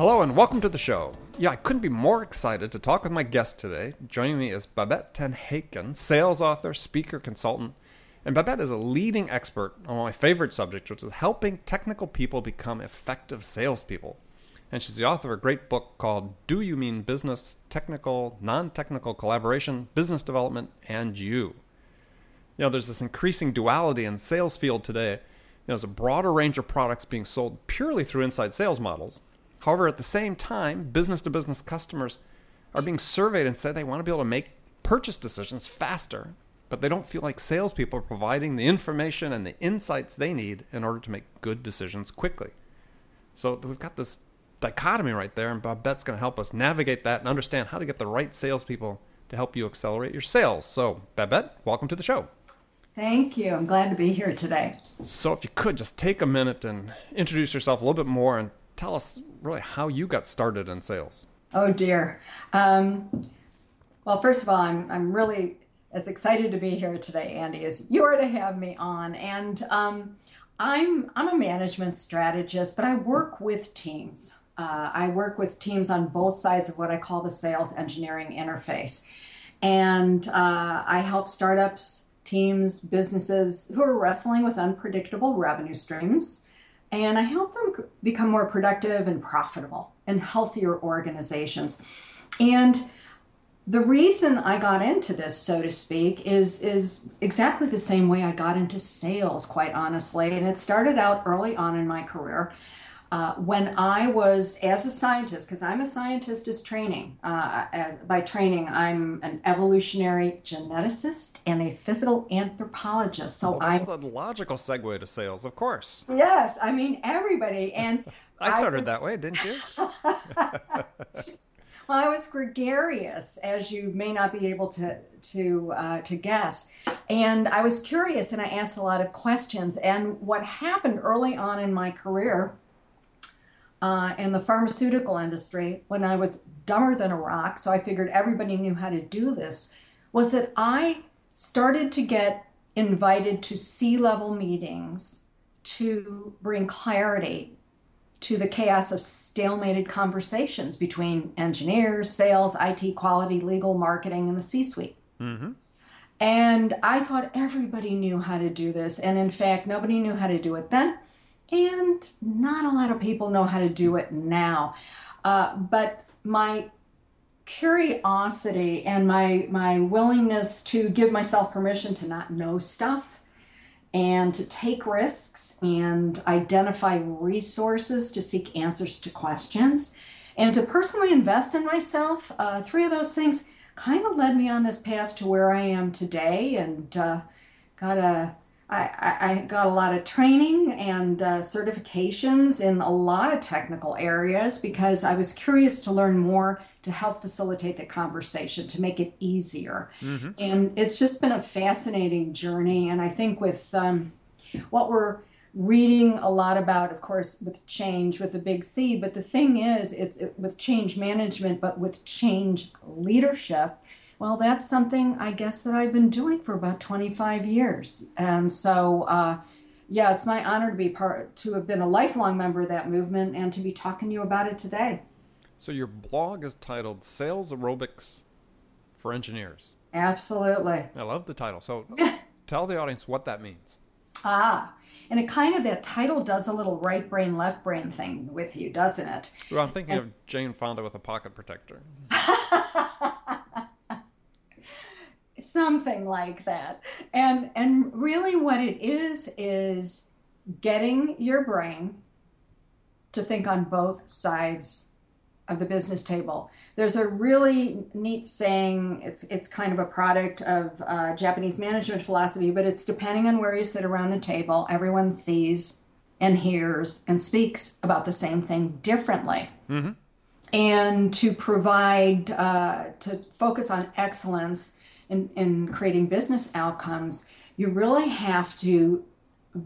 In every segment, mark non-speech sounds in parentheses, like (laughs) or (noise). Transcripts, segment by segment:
Hello and welcome to the show. Yeah, I couldn't be more excited to talk with my guest today. Joining me is Babette Ten Haken, sales author, speaker, consultant. And Babette is a leading expert on my favorite subject, which is helping technical people become effective salespeople. And she's the author of a great book called Do You Mean Business? Technical, Non Technical Collaboration, Business Development, and You. You know, there's this increasing duality in sales field today. You know, there's a broader range of products being sold purely through inside sales models However, at the same time, business to business customers are being surveyed and said they want to be able to make purchase decisions faster, but they don't feel like salespeople are providing the information and the insights they need in order to make good decisions quickly. So we've got this dichotomy right there, and Babette's going to help us navigate that and understand how to get the right salespeople to help you accelerate your sales. So, Babette, welcome to the show. Thank you. I'm glad to be here today. So, if you could just take a minute and introduce yourself a little bit more and tell us really how you got started in sales. Oh dear. Um, well, first of all, I'm I'm really as excited to be here today, Andy, as you are to have me on. And um, I'm I'm a management strategist, but I work with teams. Uh, I work with teams on both sides of what I call the sales engineering interface, and uh, I help startups, teams, businesses who are wrestling with unpredictable revenue streams and I help them become more productive and profitable and healthier organizations. And the reason I got into this, so to speak, is is exactly the same way I got into sales, quite honestly. And it started out early on in my career. Uh, when I was as a scientist, because I'm a scientist as training, uh, as, by training, I'm an evolutionary geneticist and a physical anthropologist. So well, that's I'm, a logical segue to sales, of course. Yes, I mean everybody, and (laughs) I started I was, that way, didn't you? (laughs) well, I was gregarious, as you may not be able to to uh, to guess, and I was curious, and I asked a lot of questions. And what happened early on in my career uh, in the pharmaceutical industry when I was dumber than a rock, so I figured everybody knew how to do this, was that I started to get invited to C level meetings to bring clarity to the chaos of stalemated conversations between engineers, sales, IT, quality, legal, marketing, and the C suite. Mm-hmm. And I thought everybody knew how to do this. And in fact, nobody knew how to do it then and not a lot of people know how to do it now. Uh, but my curiosity and my my willingness to give myself permission to not know stuff and to take risks and identify resources to seek answers to questions and to personally invest in myself uh, three of those things kind of led me on this path to where i am today and uh, got a I, I got a lot of training and uh, certifications in a lot of technical areas because I was curious to learn more to help facilitate the conversation, to make it easier. Mm-hmm. And it's just been a fascinating journey. And I think with um, what we're reading a lot about, of course, with change with the big C, but the thing is, it's it, with change management, but with change leadership well, that's something I guess that I've been doing for about 25 years. And so, uh, yeah, it's my honor to be part, to have been a lifelong member of that movement and to be talking to you about it today. So, your blog is titled Sales Aerobics for Engineers. Absolutely. I love the title. So, (laughs) tell the audience what that means. Ah, and it kind of that title does a little right brain, left brain thing with you, doesn't it? Well, I'm thinking and... of Jane Fonda with a pocket protector. (laughs) something like that. And and really what it is is getting your brain to think on both sides of the business table. There's a really neat saying it's it's kind of a product of uh, japanese management philosophy but it's depending on where you sit around the table everyone sees and hears and speaks about the same thing differently. Mm-hmm. and to provide uh, to focus on excellence in, in creating business outcomes, you really have to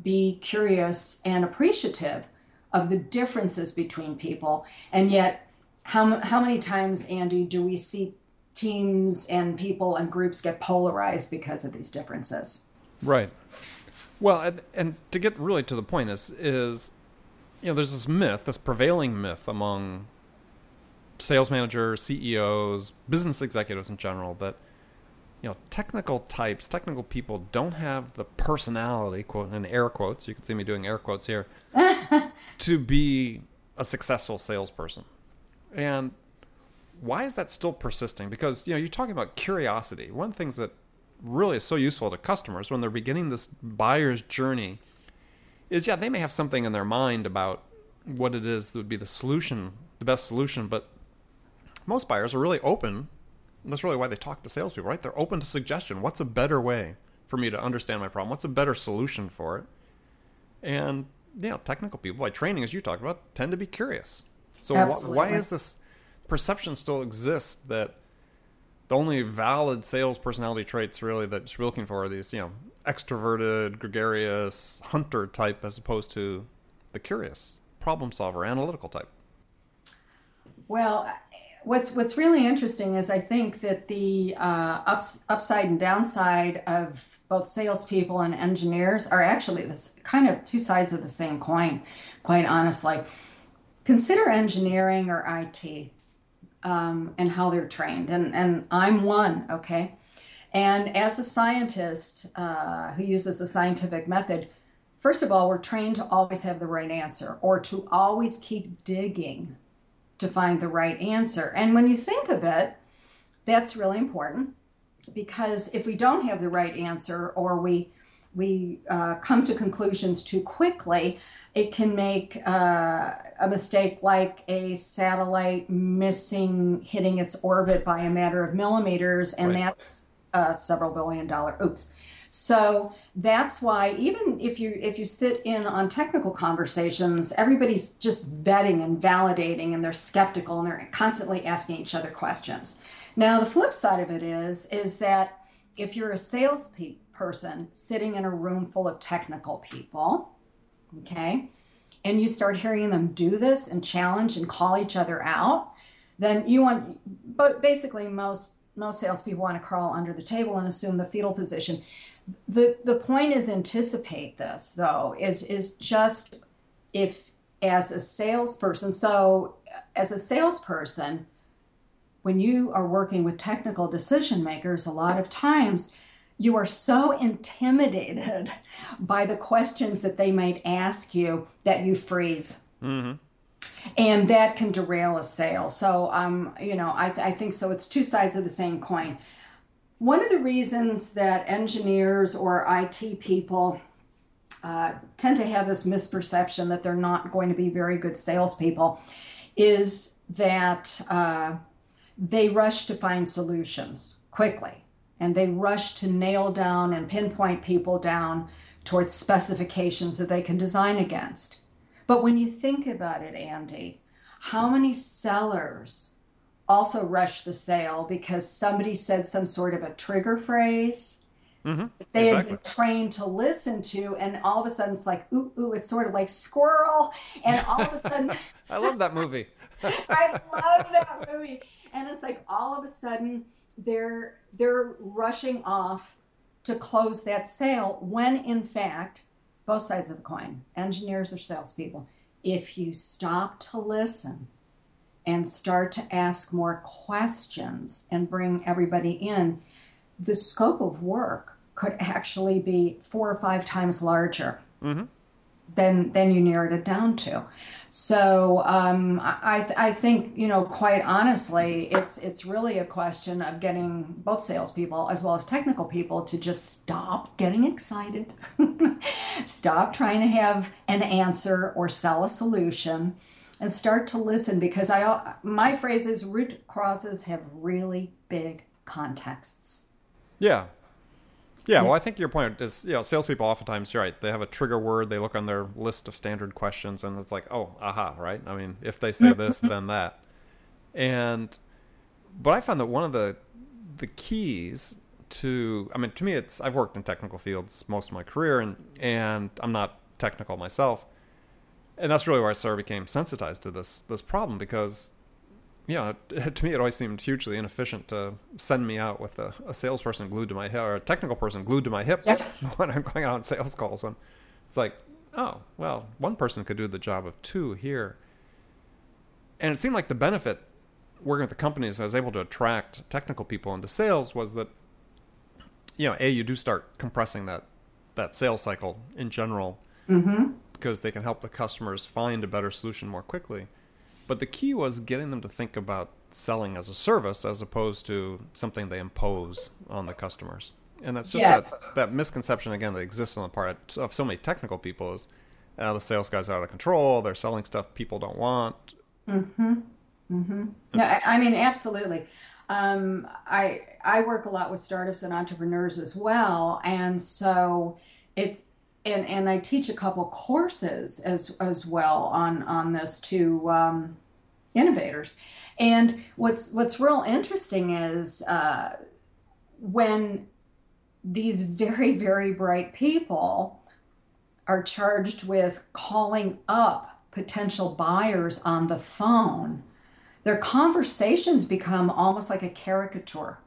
be curious and appreciative of the differences between people. And yet, how, how many times, Andy, do we see teams and people and groups get polarized because of these differences? Right. Well, and, and to get really to the point is is you know there's this myth, this prevailing myth among sales managers, CEOs, business executives in general that you know technical types, technical people don't have the personality, quote in air quotes. You can see me doing air quotes here, (laughs) to be a successful salesperson. And why is that still persisting? Because you know you're talking about curiosity. One of the things that really is so useful to customers when they're beginning this buyer's journey is yeah they may have something in their mind about what it is that would be the solution, the best solution, but most buyers are really open. That's really why they talk to salespeople, right? They're open to suggestion. What's a better way for me to understand my problem? What's a better solution for it? And you know, technical people, by training, as you talked about, tend to be curious. So wh- why is this perception still exists that the only valid sales personality traits really that you're looking for are these, you know, extroverted, gregarious, hunter type as opposed to the curious, problem solver, analytical type? Well, what's what's really interesting is I think that the uh, ups, upside and downside of both salespeople and engineers are actually this kind of two sides of the same coin. Quite honestly, consider engineering or IT um, and how they're trained, and and I'm one. Okay, and as a scientist uh, who uses the scientific method. First of all, we're trained to always have the right answer or to always keep digging to find the right answer. And when you think of it, that's really important because if we don't have the right answer or we we uh, come to conclusions too quickly, it can make uh, a mistake like a satellite missing hitting its orbit by a matter of millimeters, and right. that's uh, several billion dollar oops. So that's why even if you if you sit in on technical conversations, everybody's just vetting and validating and they're skeptical and they're constantly asking each other questions. Now the flip side of it is is that if you're a sales pe- person sitting in a room full of technical people, okay, and you start hearing them do this and challenge and call each other out, then you want but basically most most salespeople want to crawl under the table and assume the fetal position the the point is anticipate this though is is just if as a salesperson so as a salesperson when you are working with technical decision makers a lot of times you are so intimidated (laughs) by the questions that they might ask you that you freeze. Mm-hmm. and that can derail a sale. So um you know I, I think so. It's two sides of the same coin one of the reasons that engineers or IT people uh, tend to have this misperception that they're not going to be very good salespeople is that uh, they rush to find solutions quickly and they rush to nail down and pinpoint people down towards specifications that they can design against. But when you think about it, Andy, how many sellers also rush the sale because somebody said some sort of a trigger phrase mm-hmm. they exactly. had been trained to listen to, and all of a sudden it's like, ooh, ooh, it's sort of like squirrel, and all of a sudden, (laughs) I love that movie. (laughs) I love that movie, and it's like all of a sudden they're they're rushing off to close that sale when in fact both sides of the coin, engineers or salespeople, if you stop to listen and start to ask more questions and bring everybody in, the scope of work could actually be four or five times larger mm-hmm. than than you narrowed it down to. So um, I I think you know quite honestly, it's it's really a question of getting both salespeople as well as technical people to just stop getting excited, (laughs) stop trying to have an answer or sell a solution and start to listen because I my phrase is root causes have really big contexts. Yeah. Yeah, well, I think your point is, you know, salespeople oftentimes, you're right, they have a trigger word, they look on their list of standard questions, and it's like, oh, aha, right? I mean, if they say this, (laughs) then that. And, but I found that one of the the keys to I mean to me it's I've worked in technical fields most of my career and and I'm not technical myself. And that's really where I sort of became sensitized to this this problem because you know, (laughs) to me, it always seemed hugely inefficient to send me out with a, a salesperson glued to my hip or a technical person glued to my hip Yep. (laughs) when I'm going out on sales calls. When it's like, oh, well, one person could do the job of two here. And it seemed like the benefit working with the companies I was able to attract technical people into sales was that, you know, a you do start compressing that that sales cycle in general mm-hmm. Because they can help the customers find a better solution more quickly. But the key was getting them to think about selling as a service as opposed to something they impose on the customers. And that's just Yes. that, that misconception again that exists on the part of so many technical people is uh, the sales guys are out of control. They're selling stuff people don't want. Mm-hmm. Mm-hmm. No, I, I mean absolutely. Um, I I work a lot with startups and entrepreneurs as well, and so it's and and I teach a couple courses as as well on on this to um, innovators. And what's what's real interesting is uh, when these very very bright people are charged with calling up potential buyers on the phone their conversations become almost like a caricature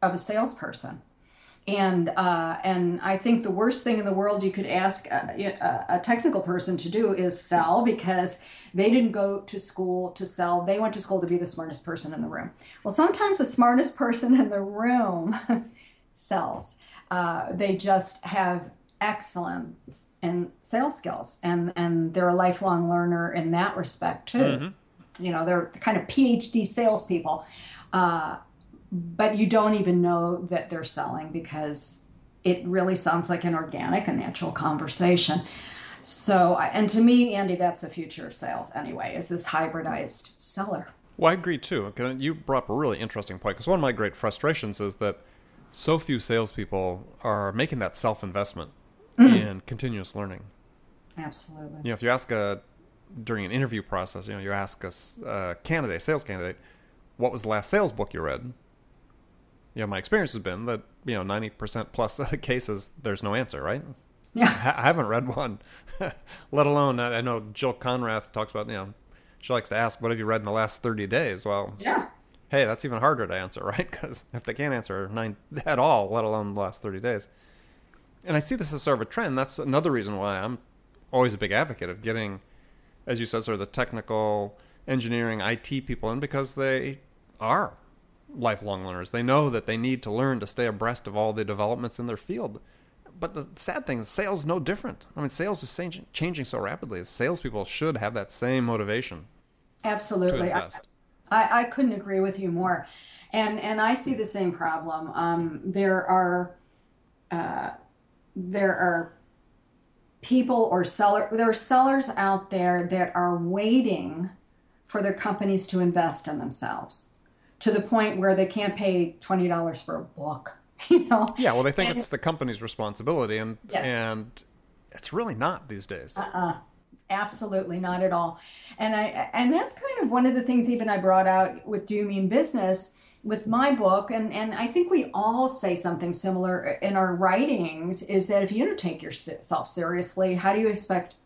of a salesperson. And uh, and I think the worst thing in the world you could ask a, a, technical person to do is sell because they didn't go to school to sell. They went to school to be the smartest person in the room. Well, sometimes the smartest person in the room (laughs) sells. Uh, they just have excellence in sales skills, and and they're a lifelong learner in that respect too you know they're kind of phd salespeople uh, but you don't even know that they're selling because it really sounds like an organic and natural conversation so and to me andy that's the future of sales anyway is this hybridized seller Well, I agree too. You brought up a really interesting point because one of my great frustrations is that so few salespeople are making that self investment mm. in continuous learning. absolutely You know, if you ask a during an interview process, you know, you ask a candidate, sales candidate, what was the last sales book you read? You know, my experience has been that you know ninety percent plus (laughs) of the cases there's no answer, right? yeah I haven't read one, (laughs) let alone I know Jill Konrath talks about you know she likes to ask what have you read in the last thirty days. Well, yeah hey, that's even harder to answer, (laughs) right? Because if they can't answer nine at all, let alone the last 30 days. And I see this as sort of a trend. That's another reason why I'm always a big advocate of getting, as you said, sort of the technical, engineering, IT people in because they are lifelong learners. They know that they need to learn to stay abreast of all the developments in their field. But the sad thing is, sales is no different. I mean, sales is changing, so rapidly. Salespeople should have that same motivation to absolutely I. I, I couldn't agree with you more. And and I see the same problem. Um, there are uh, there are people or seller there are sellers out there that are waiting for their companies to invest in themselves to the point where they can't pay twenty dollars for a book. (laughs) You know? Yeah, well, they think And- it's the company's responsibility, and Yes. and it's really not these days. Uh-uh. Absolutely not at all. And I and that's kind of one of the things even I brought out with Do You Mean Business with my book and and I think we all say something similar in our writings is that if you don't take yourself seriously, how do you expect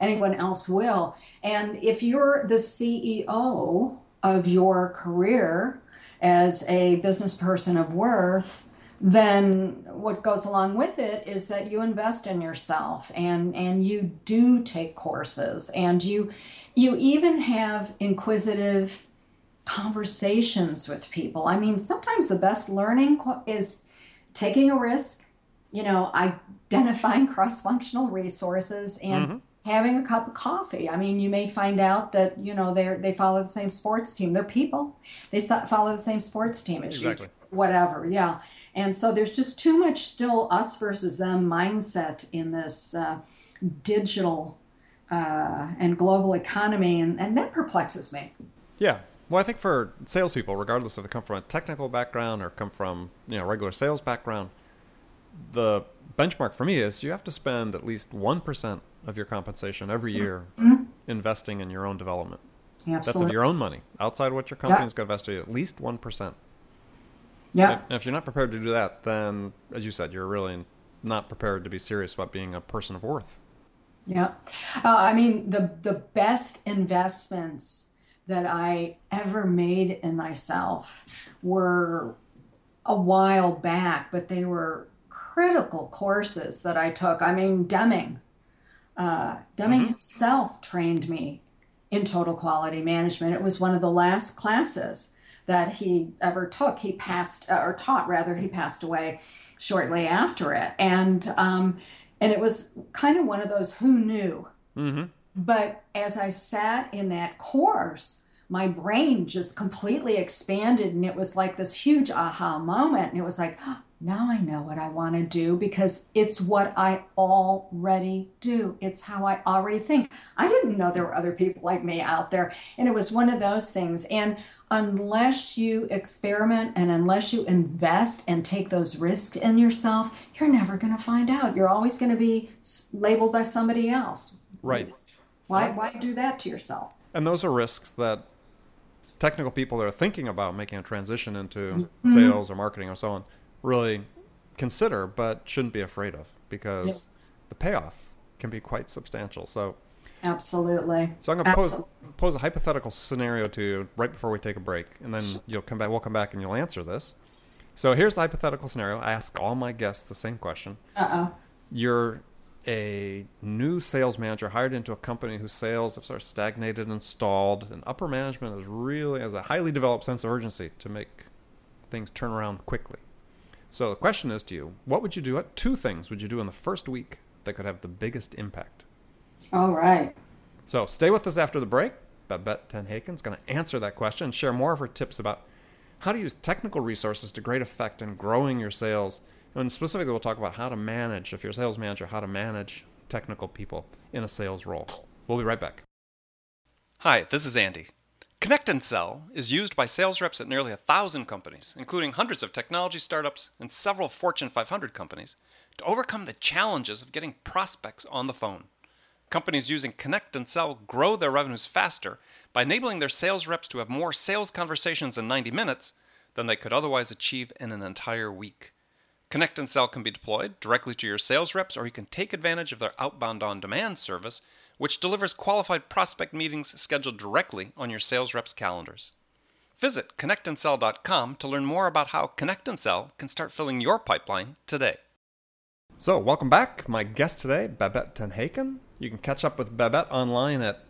anyone else will? And if you're the CEO of your career as a business person of worth, then what goes along with it is that you invest in yourself and and you do take courses and you you even have inquisitive conversations with people. I mean, sometimes the best learning is taking a risk, you know, identifying (laughs) cross-functional resources and mm-hmm. Having a cup of coffee. I mean, you may find out that, you know, they they follow the same sports team. They're people. They follow the same sports team as Exactly. you. Whatever, yeah. And so there's just too much still us versus them mindset in this uh, digital uh, and global economy, and, and that perplexes me. Yeah. Well, I think for salespeople, regardless if they come from a technical background or come from you know regular sales background, the benchmark for me is you have to spend at least one percent of your compensation every year investing in your own development. That's Absolutely. your own money, outside what your company's going to invest in you, at least one percent. Yeah. If, if you're not prepared to do that, then, as you said, you're really not prepared to be serious about being a person of worth. Yeah. Uh, I mean, the, the best investments that I ever made in myself were a while back, but they were critical courses that I took. I mean, Deming. Uh, Deming Mhm. himself trained me in total quality management. It was one of the last classes that he ever took. He passed, uh, or taught rather, he passed away shortly after it. And, um, and it was kind of one of those who knew. Mm-hmm. But as I sat in that course, my brain just completely expanded and it was like this huge aha moment. And it was like, "Oh, now I know what I want to do because it's what I already do. It's how I already think. I didn't know there were other people like me out there. And it was one of those things. And unless you experiment and unless you invest and take those risks in yourself, you're never going to find out. You're always going to be labeled by somebody else. Right. Why, why do that to yourself? And those are risks that technical people that are thinking about making a transition into mm-hmm. sales or marketing or so on really consider, but shouldn't be afraid of because Yeah. the payoff can be quite substantial. So, Absolutely. so I'm going to pose pose a hypothetical scenario to you right before we take a break, and then you'll come back. We'll come back and you'll answer this. So here's the hypothetical scenario. I ask all my guests the same question. Uh oh. You're a new sales manager hired into a company whose sales have sort of stagnated and stalled, and upper management is really has a highly developed sense of urgency to make things turn around quickly. So the question is to you, what would you do? What two things would you do in the first week that could have the biggest impact? All right. So stay with us after the break. Babette Ten Haken's going to answer that question and share more of her tips about how to use technical resources to great effect in growing your sales. And specifically, we'll talk about how to manage, if you're a sales manager, how to manage technical people in a sales role. We'll be right back. Hi, this is Andy. Connect and Sell is used by sales reps at nearly a thousand companies, including hundreds of technology startups and several Fortune 500 companies, to overcome the challenges of getting prospects on the phone. Companies using Connect and Sell grow their revenues faster by enabling their sales reps to have more sales conversations in 90 minutes than they could otherwise achieve in an entire week. Connect and Sell can be deployed directly to your sales reps, or you can take advantage of their outbound on demand service, which delivers qualified prospect meetings scheduled directly on your sales reps' calendars. Visit connectandsell.com to learn more about how Connect and Sell can start filling your pipeline today. So, welcome back. My guest today, Babette Ten Haken. You can catch up with Babette online at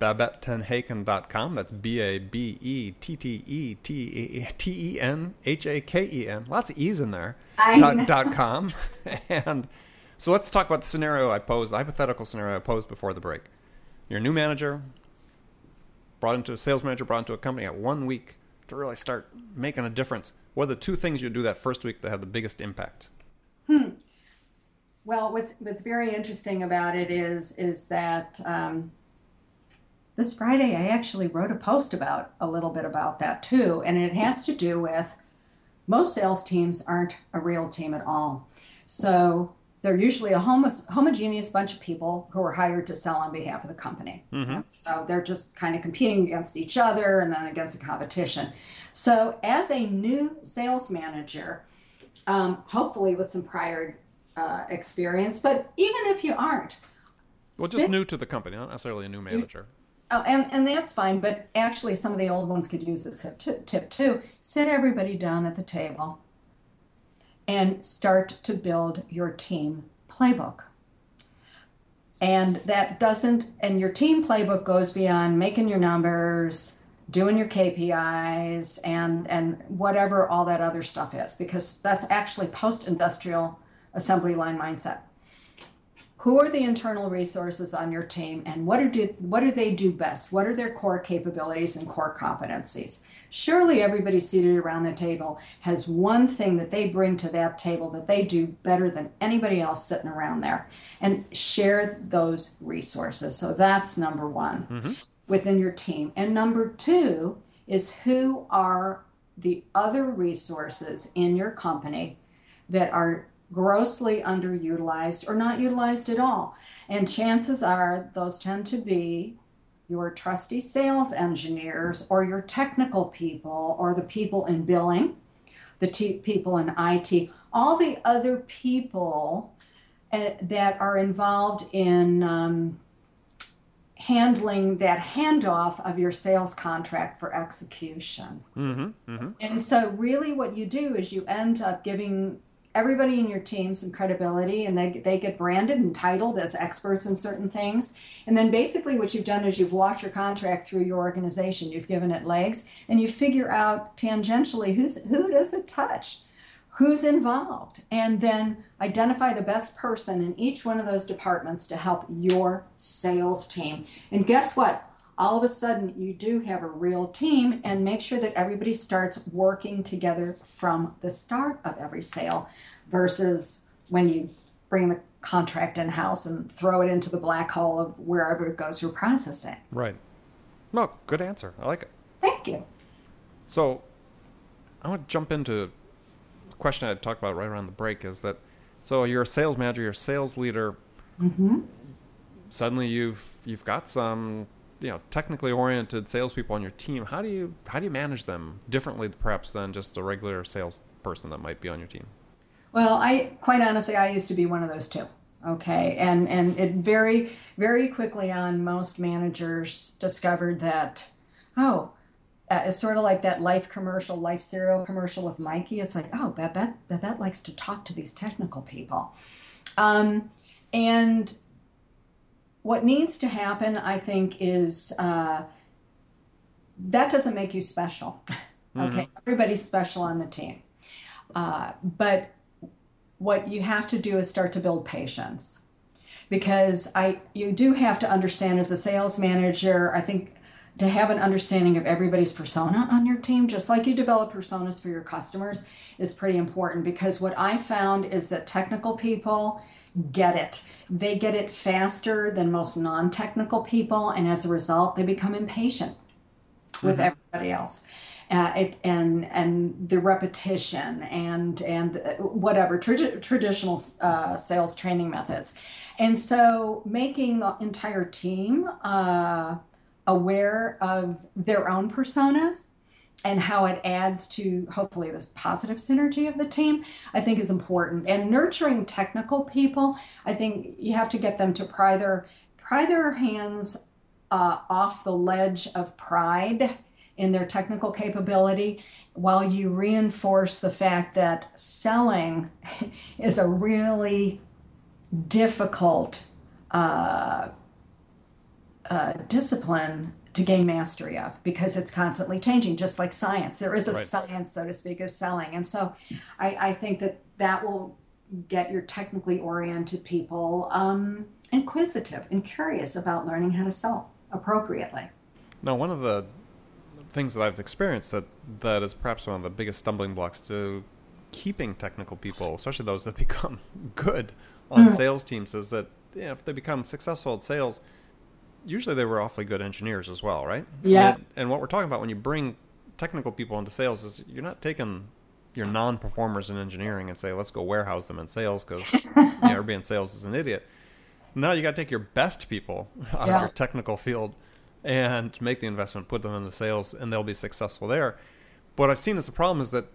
babettetenhaken.com. That's B A B E T T E T T E N H A K E N. Lots of E's in there. I dot, know. dot com. (laughs) and so let's talk about the scenario I posed, the hypothetical scenario I posed before the break. You're a new manager, brought into a sales manager, brought into a company at one week to really start making a difference. What are the two things you do that first week that have the biggest impact? Hmm. Well, what's what's very interesting about it is is that um, this Friday I actually wrote a post about a little bit about that too, and it has to do with most sales teams aren't a real team at all. So they're usually a homo- homogeneous bunch of people who are hired to sell on behalf of the company. So they're just kind of competing against each other and then against the competition. So as a new sales manager, um, hopefully with some prior uh, experience, but even if you aren't, Well, just sit- new to the company, not necessarily a new manager. Oh, and, and that's fine, but actually, some of the old ones could use this tip too. Sit everybody down at the table and start to build your team playbook. And that doesn't, and your team playbook goes beyond making your numbers, doing your KPIs, and, and whatever all that other stuff is, because that's actually post industrial assembly line mindset. Who are the internal resources on your team and what do what do they do best? What are their core capabilities and core competencies surely everybody seated around the table has one thing that they bring to that table that they do better than anybody else sitting around there and share those resources. So that's number one mm-hmm. within your team. And number two is who are the other resources in your company that are grossly underutilized or not utilized at all. And chances are those tend to be your trusty sales engineers or your technical people or the people in billing, the t- people in IT, all the other people uh, that are involved in um, handling that handoff of your sales contract for execution. Mm-hmm, mm-hmm. And so, really, what you do is you end up giving everybody in your team some credibility and they, they get branded and titled as experts in certain things. And then, basically, what you've done is you've walked your contract through your organization, you've given it legs, and you figure out tangentially who's, who does it touch who's involved, and then identify the best person in each one of those departments to help your sales team. And guess what? All of a sudden, you do have a real team, and make sure that everybody starts working together from the start of every sale versus when you bring the contract in house and throw it into the black hole of wherever it goes through processing. Right. No, good answer. I like it. Thank you. So, I want to jump into a question I talked about right around the break is that so you're a sales manager, you're a sales leader. Mm-hmm. Suddenly you've you've got some you know technically oriented salespeople on your team. How do you how do you manage them differently perhaps than just a regular salesperson that might be on your team? Well, I quite honestly I used to be one of those too. Okay, and and it very very quickly on most managers discovered that oh uh, it's sort of like that life commercial, life cereal commercial with Mikey. It's like, oh, Babette, Babette likes to talk to these technical people. Um, and what needs to happen, I think, is uh, that doesn't make you special. (laughs) okay, mm-hmm. everybody's special on the team. Uh, but what you have to do is start to build patience because I you do have to understand as a sales manager, I think to have an understanding of everybody's persona on your team, just like you develop personas for your customers, is pretty important because what I found is that technical people get it. They get it faster than most non technical people, and as a result, they become impatient with mm-hmm. everybody else. Uh, it, and and the repetition and and whatever tra- traditional uh, sales training methods, and so making the entire team uh, aware of their own personas and how it adds to hopefully the positive synergy of the team i think is important. And nurturing technical people i think you have to get them to pry their pry their hands uh, off the ledge of pride in their technical capability while you reinforce the fact that selling (laughs) is a really difficult uh, uh, discipline to gain mastery of because it's constantly changing, just like science. There is a right. science, so to speak, of selling. And so I, I, think that that will get your technically oriented people um, inquisitive and curious about learning how to sell appropriately. Now, one of the things that I've experienced that, that is perhaps one of the biggest stumbling blocks to keeping technical people, especially those that (laughs) become good on mm. sales teams, is that if they become successful at sales – usually they were awfully good engineers as well, right? Yeah. And, and, what we're talking about when you bring technical people into sales is you're not taking your non-performers in engineering and say let's go warehouse them in sales because you know, (laughs) everybody in sales is an idiot. Now you got to take your best people (laughs) out yeah. of your technical field and make the investment, put them into sales, and they'll be successful there. What I've seen as a problem is that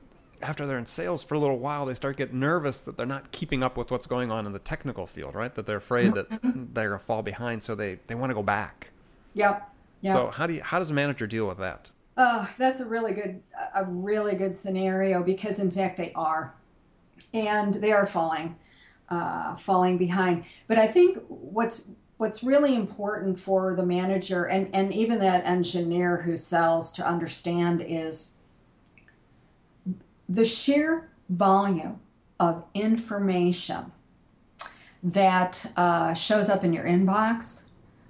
after they're in sales for a little while, they start getting nervous that they're not keeping up with what's going on in the technical field, right? That they're afraid that mm-hmm. they're gonna fall behind, so they they want to go back. Yep. Yep. So how do you how does a manager deal with that? Oh, that's a really good a really good scenario because in fact they are, and they are falling, uh, falling behind. But I think what's what's really important for the manager and and even that engineer who sells to understand is the sheer volume of information that uh, shows up in your inbox,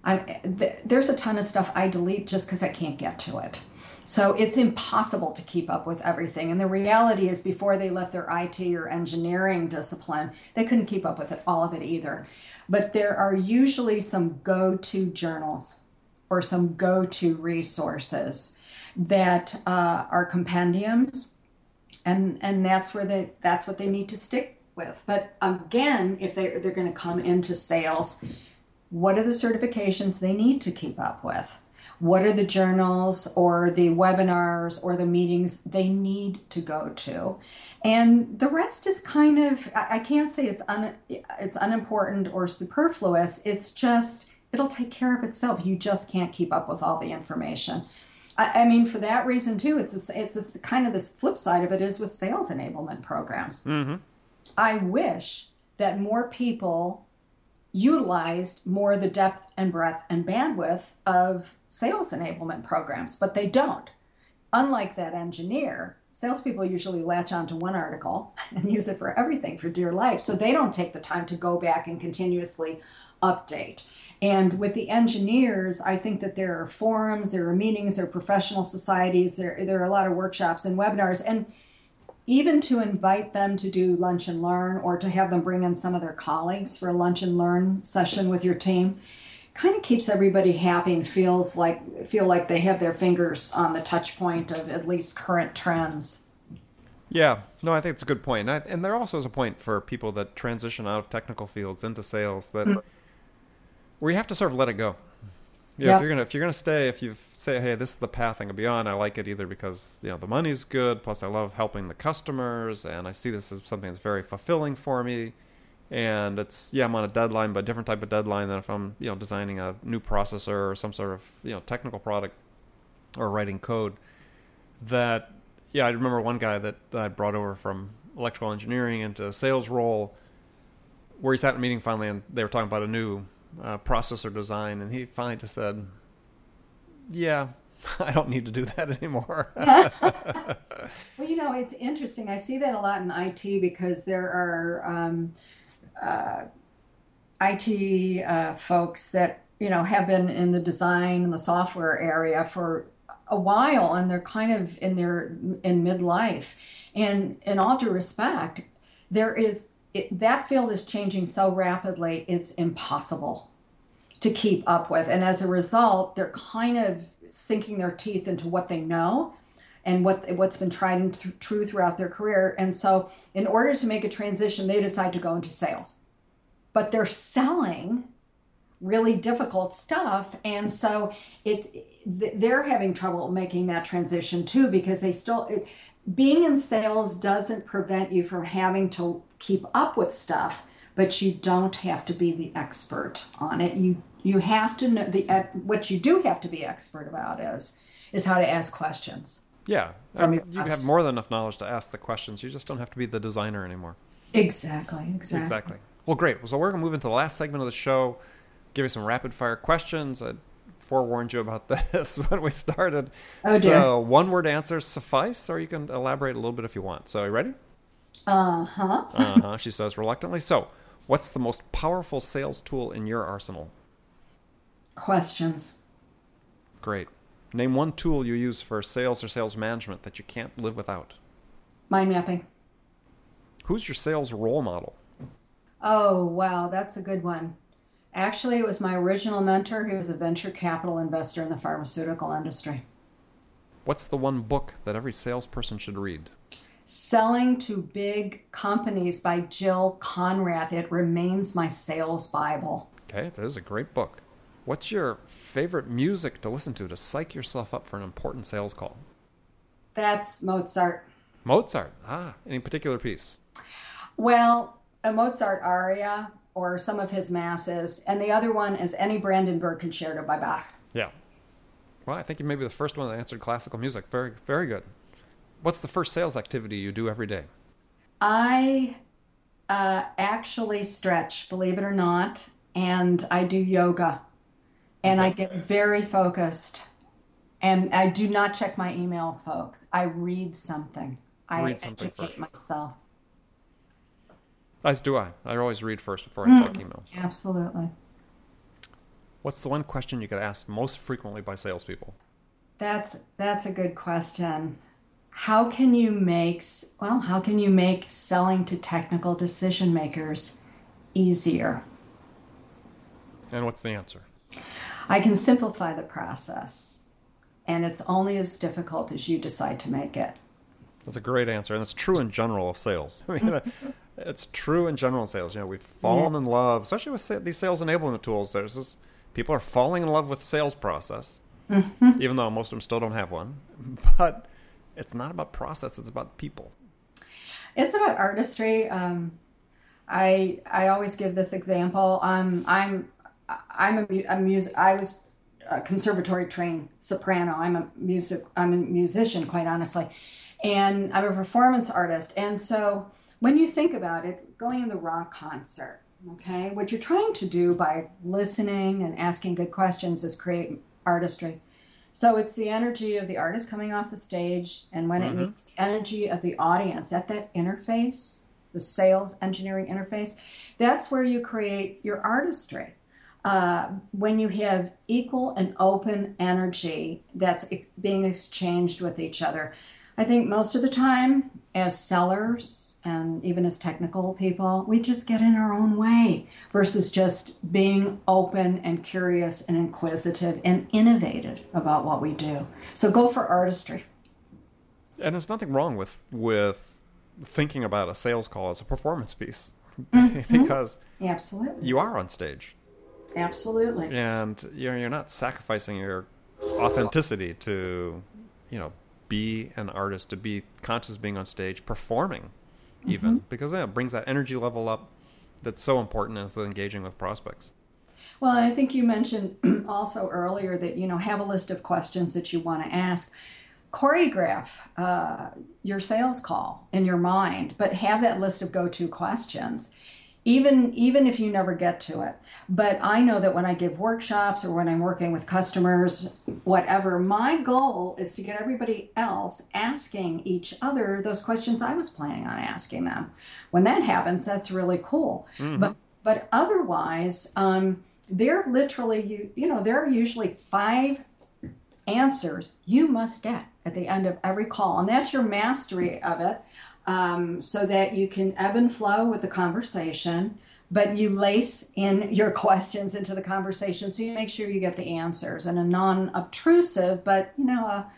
th- there's a ton of stuff I delete just because I can't get to it. So it's impossible to keep up with everything. And the reality is, before they left their IT or engineering discipline, they couldn't keep up with it, all of it either. But there are usually some go to journals or some go to resources that uh, are compendiums and and that's where they that's what they need to stick with but again if they they're going to come into sales what are the certifications they need to keep up with what are the journals or the webinars or the meetings they need to go to and the rest is kind of I can't say it's un, it's unimportant or superfluous. It's just it'll take care of itself. You just can't keep up with all the information. I, I mean, for that reason too, it's a, it's a, kind of this flip side of it is with sales enablement programs. Mm-hmm. I wish that more people utilized more the depth and breadth and bandwidth of sales enablement programs, but they don't. Unlike that engineer, salespeople usually latch onto one article (laughs) and use it for everything for dear life. So they don't take the time to go back and continuously update. And with the engineers, I think that there are forums, there are meetings, there are professional societies, there, there are a lot of workshops and webinars. And even to invite them to do lunch and learn or to have them bring in some of their colleagues for a lunch and learn session with your team kind of keeps everybody happy and feels like feel like they have their fingers on the touch point of at least current trends. Yeah, no, I think it's a good point. And, I, and there also is a point for people that transition out of technical fields into sales that mm. Where you have to sort of let it go. Yeah, yep. if you're gonna if you're gonna stay, if you say, hey, this is the path I'm gonna be on, I like it either because you know the money's good, plus I love helping the customers, and I see this as something that's very fulfilling for me and it's yeah i'm on a deadline but a different type of deadline than if i'm you know designing a new processor or some sort of you know technical product or writing code that yeah i remember one guy that i brought over from electrical engineering into a sales role where he sat in a meeting finally and they were talking about a new uh, processor design and he finally just said yeah (laughs) I don't need to do that (laughs) anymore. (laughs) well, you know, it's interesting. I see that a lot in IT because there are um, uh, IT uh, folks that you know have been in the design and the software area for a while, and they're kind of in their in midlife. And in all due respect, there is it, that field is changing so rapidly; it's impossible to keep up with. And as a result, they're kind of sinking their teeth into what they know and what what's been tried and th- true throughout their career. And so, in order to make a transition, they decide to go into sales. But they're selling really difficult stuff, and so it they're having trouble making that transition too because they still. It, being in sales doesn't prevent you from having to keep up with stuff, but you don't have to be the expert on it. You you have to know the what you do have to be expert about is is how to ask questions yeah, you have more than enough knowledge to ask the questions. You just don't have to be the designer anymore. Exactly. Exactly. Exactly. Well, great. So we're going to move into the last segment of the show. Give you some rapid fire questions. I forewarned you about (laughs) this when we started. Oh dear. So one word answers suffice, or you can elaborate a little bit if you want. So, are you ready? Uh huh. uh huh. She says reluctantly. So, what's the most powerful sales tool in your arsenal? Questions. Great. Name one tool you use for sales or sales management that you can't live without. Mind mapping. Who's your sales role model? Oh, wow, that's a good one. Actually, it was my original mentor who was a venture capital investor in the pharmaceutical industry. What's the one book that every salesperson should read? Selling to Big Companies by Jill Konrath. It remains my sales Bible. Okay, that is a great book. What's your favorite music to listen to to psych yourself up for an important sales call? That's Mozart. Mozart. Ah, any particular piece? Well, a Mozart aria or some of his masses, and the other one is any Brandenburg concerto by Bach. Yeah. Well, I think you may be the first one that answered classical music. Very, very good. What's the first sales activity you do every day? I uh, actually stretch, believe it or not, and I do yoga and I get very focused. And I do not check my email, folks. I read something. I read something educate first. myself. As do I. I always read first before I mm, check email. Absolutely. What's the one question you get asked most frequently by salespeople? That's that's a good question. How can you make well? How can you make selling to technical decision makers easier? And what's the answer? I can simplify the process, and it's only as difficult as you decide to make it. That's a great answer, and it's true in general of sales. (laughs) I mean, it's true in general of sales. You know, we've fallen yeah. in love, especially with these sales enablement tools. There's this people are falling in love with sales process, mm-hmm. even though most of them still don't have one. (laughs) But it's not about process; it's about people. It's about artistry. Um, I I always give this example. Um, I'm I'm a, a music. I was a conservatory trained soprano. I'm a music. I'm a musician, quite honestly, and I'm a performance artist. And so when you think about it, going in the rock concert, okay, what you're trying to do by listening and asking good questions is create artistry. So it's the energy of the artist coming off the stage, and when mm-hmm. it meets the energy of the audience at that interface, the sales engineering interface, that's where you create your artistry. Uh, when you have equal and open energy that's ex- being exchanged with each other. I think most of the time, as sellers and even as technical people, we just get in our own way versus just being open and curious and inquisitive and innovative about what we do. So go for artistry. And there's nothing wrong with with thinking about a sales call as a performance piece mm-hmm. (laughs) because absolutely you are on stage Absolutely. And you're you're not sacrificing your authenticity to, you know, be an artist, to be conscious being on stage, performing, even mm-hmm. because yeah, it brings that energy level up. That's so important in engaging with prospects. Well, I think you mentioned (clears throat) also earlier that you know have a list of questions that you want to ask. Choreograph uh, your sales call in your mind, but have that list of go-to questions even even if you never get to it. But i know that when i give workshops or when i'm working with customers whatever my goal is to get everybody else asking each other those questions i was planning on asking them. When that happens that's really cool. Mm-hmm. but but otherwise um, they're literally you you know there are usually five answers you must get at the end of every call and that's your mastery of it um, so that you can ebb and flow with the conversation, but you lace in your (laughs) questions into the conversation so you make sure you get the answers in a non-obtrusive, but you know, a,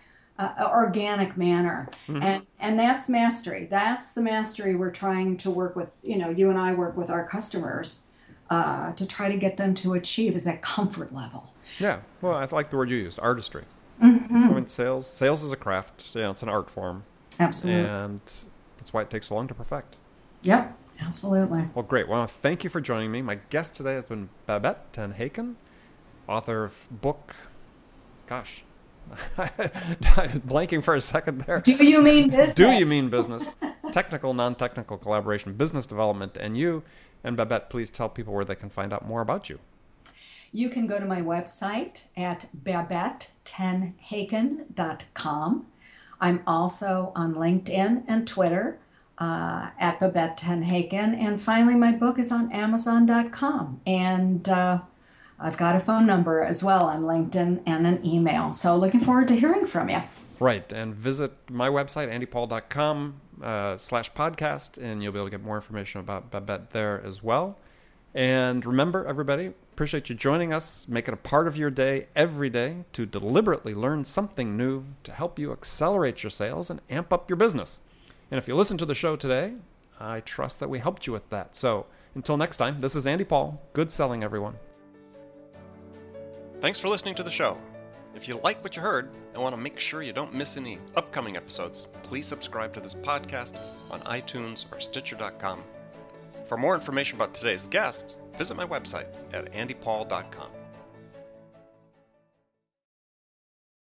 a organic manner. Mm-hmm. And and that's mastery. That's the mastery we're trying to work with. You know, you and I work with our customers uh, to try to get them to achieve is that comfort level. Yeah. Well, I like the word you used, artistry. Mm-hmm. I mean, sales sales is a craft. You know, it's an art form. Absolutely. And that's why it takes so long to perfect. Yep, absolutely. Well, great. Well, thank you for joining me. My guest today has been Babette Ten Haken, author of book. Gosh, I was (laughs) blanking for a second there. Do you mean business? Do you mean business? Technical, non-technical collaboration, business development, and you. And Babette, please tell people where they can find out more about you. You can go to my website at babette10haken.com. I'm also on LinkedIn and Twitter uh, at Babette Tenhaken. And finally, my book is on Amazon.com. And uh, I've got a phone number as well on LinkedIn and an email. So looking forward to hearing from you. Right. And visit my website, andypaul.com uh, slash podcast, and you'll be able to get more information about Babette there as well. And remember, everybody, appreciate you joining us. Make it a part of your day every day to deliberately learn something new to help you accelerate your sales and amp up your business. And if you listen to the show today, I trust that we helped you with that. So until next time, this is Andy Paul. Good selling, everyone. Thanks for listening to the show. If you like what you heard and want to make sure you don't miss any upcoming episodes, please subscribe to this podcast on iTunes or Stitcher.com. For more information about today's guest, visit my website at andypaul.com.